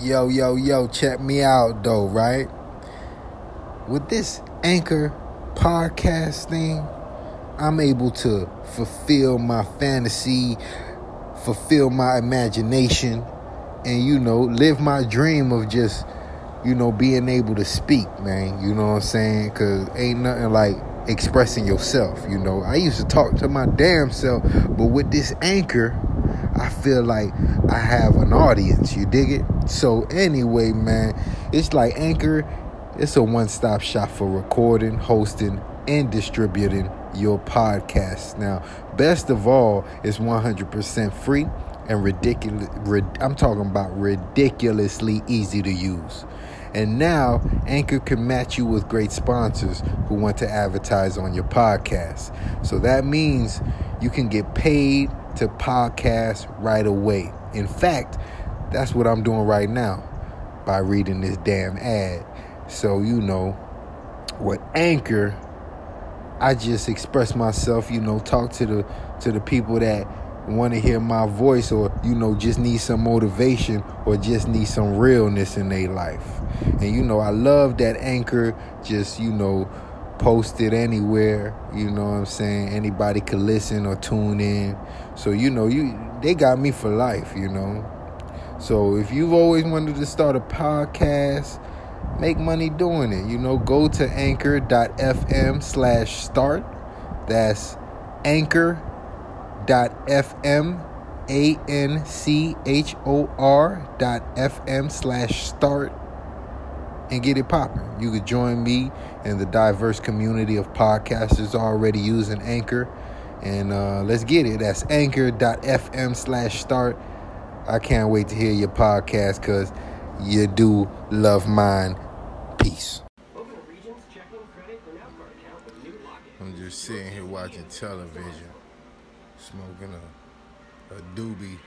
Yo, yo, yo, check me out though, right? With this anchor podcast thing, I'm able to fulfill my fantasy, fulfill my imagination, and you know, live my dream of just, you know, being able to speak, man. You know what I'm saying? Cause ain't nothing like expressing yourself, you know. I used to talk to my damn self, but with this anchor, I feel like I have an audience. You dig it? So anyway, man, it's like Anchor. It's a one-stop shop for recording, hosting, and distributing your podcast. Now, best of all, it's 100% free and ridiculous. I'm talking about ridiculously easy to use. And now, Anchor can match you with great sponsors who want to advertise on your podcast. So that means you can get paid to podcast right away. In fact, that's what I'm doing right now by reading this damn ad. So, you know, with Anchor, I just express myself, you know, talk to the to the people that want to hear my voice or you know just need some motivation or just need some realness in their life. And you know, I love that Anchor just, you know, posted anywhere, you know what I'm saying? Anybody could listen or tune in. So you know, you they got me for life, you know. So if you've always wanted to start a podcast, make money doing it. You know, go to anchor.fm slash start. That's anchor.fm A N C H O R dot FM slash start and get it popping. You could join me and the diverse community of podcasters already using Anchor. And uh, let's get it. That's anchor.fm slash start. I can't wait to hear your podcast because you do love mine. Peace. I'm just sitting here watching television, smoking a, a doobie.